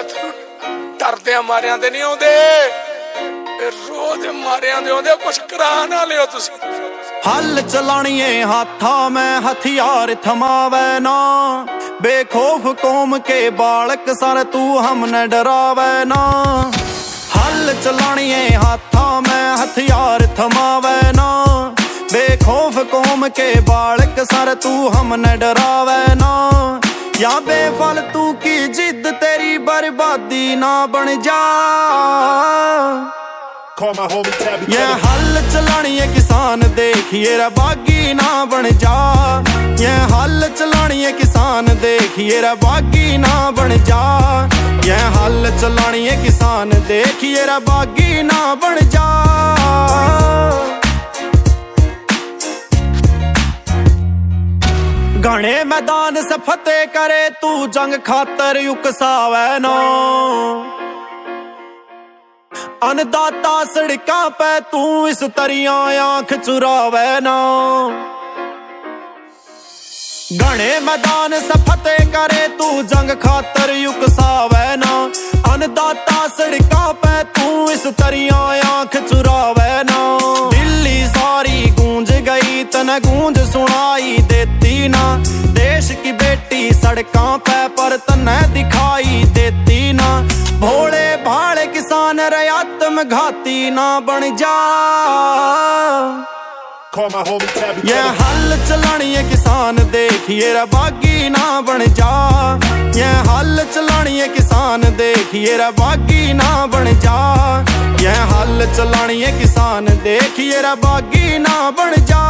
ਅਥਰੂ ਡਰਦੇ ਮਾਰਿਆਂ ਦੇ ਨਹੀਂ ਆਉਂਦੇ। ਇਹ ਰੋਜ਼ ਮਾਰਿਆਂ ਦੇ ਆਉਂਦੇ, ਕੁਛ ਕਰਾ ਨਾ ਲਿਓ ਤੁਸੀਂ। ਹੱਲ ਚਲਾਣੀਏ ਹੱਥਾਂ, ਮੈਂ ਹਥਿਆਰ ਥਮਾਵੇ ਨਾ। ਬੇਖੌਫ ਕੌਮ ਕੇ ਬਾਲਕ ਸਰ, ਤੂੰ ਹਮ ਨ ਡਰਾਵੇ ਨਾ। ਹੱਲ ਚਲਾਣੀਏ ਹੱਥਾਂ, ਮੈਂ ਹਥਿਆਰ ਥਮਾਵੇ ਨਾ। ਬੇਖੌਫ ਕੌਮ ਕੇ ਬਾਲਕ ਸਰ, ਤੂੰ ਹਮ ਨ ਡਰਾਵੇ ਨਾ। या बेफालतू की जिद तेरी बर्बादी ना बन जा। ये हल चलानी है किसान देखिए बागी ना बन जा। ये हल चलानी है किसान देखिए बागी ना बन जा। ये हल चलानी है किसान देखिए बागी ना बन जा। घने मैदान से फतेह करे, तू जंग खातर युकसावै नो। अनदाता सड़का पे, तू इस तरिया आँख चुरावै ना। घने मैदान से फतेह करे, तू जंग खातर युकसावै ना। अनदाता सड़का पे, तू इस तरिया आँख चुरावै ना। दिल्ली सारी गूंज गई तन गूंज सुनाई देती ना देश की बेटी सड़कों पे पर तने दिखाई देती ना। भोले भाले किसान रे आत्म घाती ना बन जा। ये हल चलानी है किसान देखिए बागी ना बन जा। ये हल चलानी है किसान देखिए रबागी ना बन जा। ये हल चलानी है किसान देखिए रबागी ना बन जा।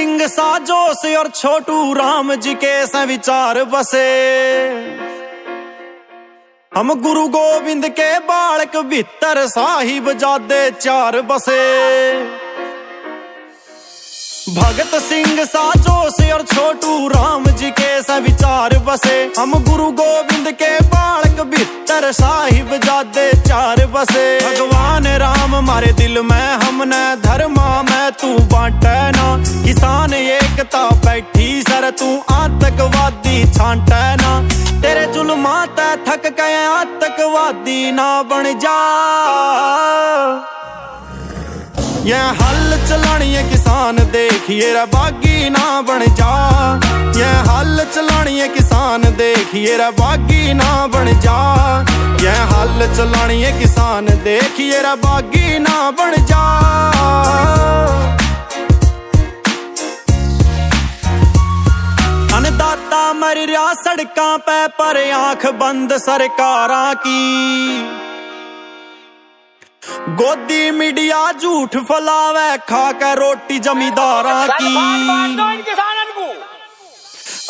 सिंह से और छोटू राम जी के से विचार बसे। हम गुरु गोविंद के बालक भीतर साहिब जादे चार बसे। भगत सिंह से और छोटू राम जी के से विचार बसे। हम गुरु गोविंद के बालक भीतर साहिब जादे चार बसे। भगवान राम, मारे दिल में हमने धर्मा में तू बांटे ना ਤੂੰ ਆਤਕਵਾਦੀ ਛਾਂਟੈ ਨਾ। ਤੇਰੇ ਜ਼ੁਲਮਾਂ ਤੈ ਥੱਕ ਕੇ ਆਤਕਵਾਦੀ ਨਾ ਬਣ ਜਾ। ਇਹ ਹੱਲ ਚਲਾਣੀਏ ਕਿਸਾਨ, ਦੇਖੀਏ ਰਬਾਗੀ ਨਾ ਬਣ ਜਾ। ਇਹ ਹੱਲ ਚਲਾਣੀਏ ਕਿਸਾਨ, ਦੇਖੀਏ ਰਬਾਗੀ ਨਾ ਬਣ ਜਾ। ਇਹ ਹੱਲ ਚਲਾਣੀਏ ਕਿਸਾਨ, ਦੇਖੀਏ ਰਬਾਗੀ ਨਾ ਬਣ ਜਾ। ਮਰ ਰਿਆ ਸੜਕਾਂ ਪੈ ਪਰ ਆਂਖ ਬੰਦ ਸਰਕਾਰਾਂ ਕੀ ਗੋਦੀ ਮੀਡੀਆ ਝੂਠ ਫਲਾਵੇ ਖਾ ਕੇ ਰੋਟੀ ਜ਼ਮੀਦਾਰਾਂ ਕੀ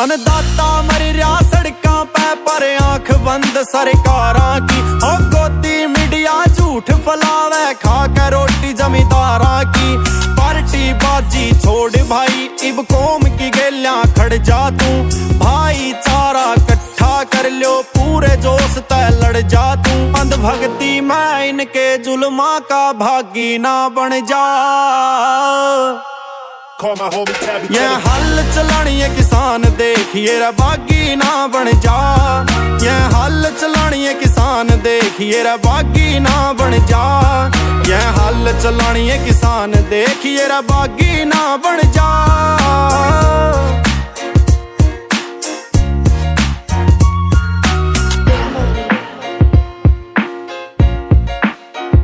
ਅਨਦਾਤਾ ਮਰ ਰਿਆ ਸੜਕਾਂ ਪੈ ਪਰ ਆਂਖ ਬੰਦ ਸਰਕਾਰਾਂ ਕੀ ਓ ਗੋਦੀ ਮੀਡੀਆ ਝੂਠ ਫਲਾਵੇ ਖਾ ਕੇ ਰੋਟੀ ਜ਼ਮੀਦਾਰਾਂ ਕੀ पार्टी बाजी छोड़ भाई इब कोम की गेलियाँ खड़ जा तू। भाई चारा कट्ठा कर लो पूरे जोश तय लड़ जा तू। अंधभक्ति मैं इनके जुलमा का भागी ना बन जा। ये हल चलानी है किसान देखिए बागी ना बन जा। ये हल चलानी है किसान देखिए बागी ना बन जा। ये हल चलानी है किसान। ध्यान देखिए बागी ना बन जा।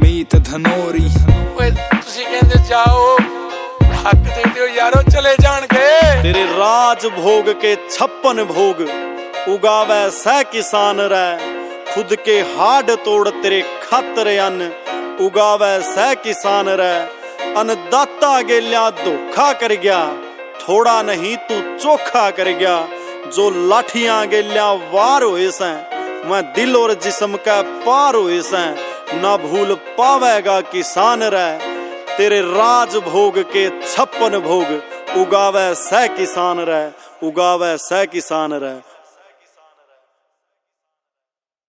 मीत धनोरी। कहते जाओ हक देते हो यारो चले जान गए तेरे राज भोग के छप्पन भोग उगावे सह किसान रह खुद के हाड तोड़ तेरे खातर अन्न उगावे सह किसान रे। अन्नदाता गेल्या धोखा कर गया। थोड़ा नहीं, तू चोखा कर गया। जो लाठियाँ गेल्या वार होए सैं मैं दिल और जिसम का पार होए सैं। ना भूल पावेगा किसान रै तेरे राज भोग के छप्पन भोग, उगावे सह किसान रै उगावे सह किसान रै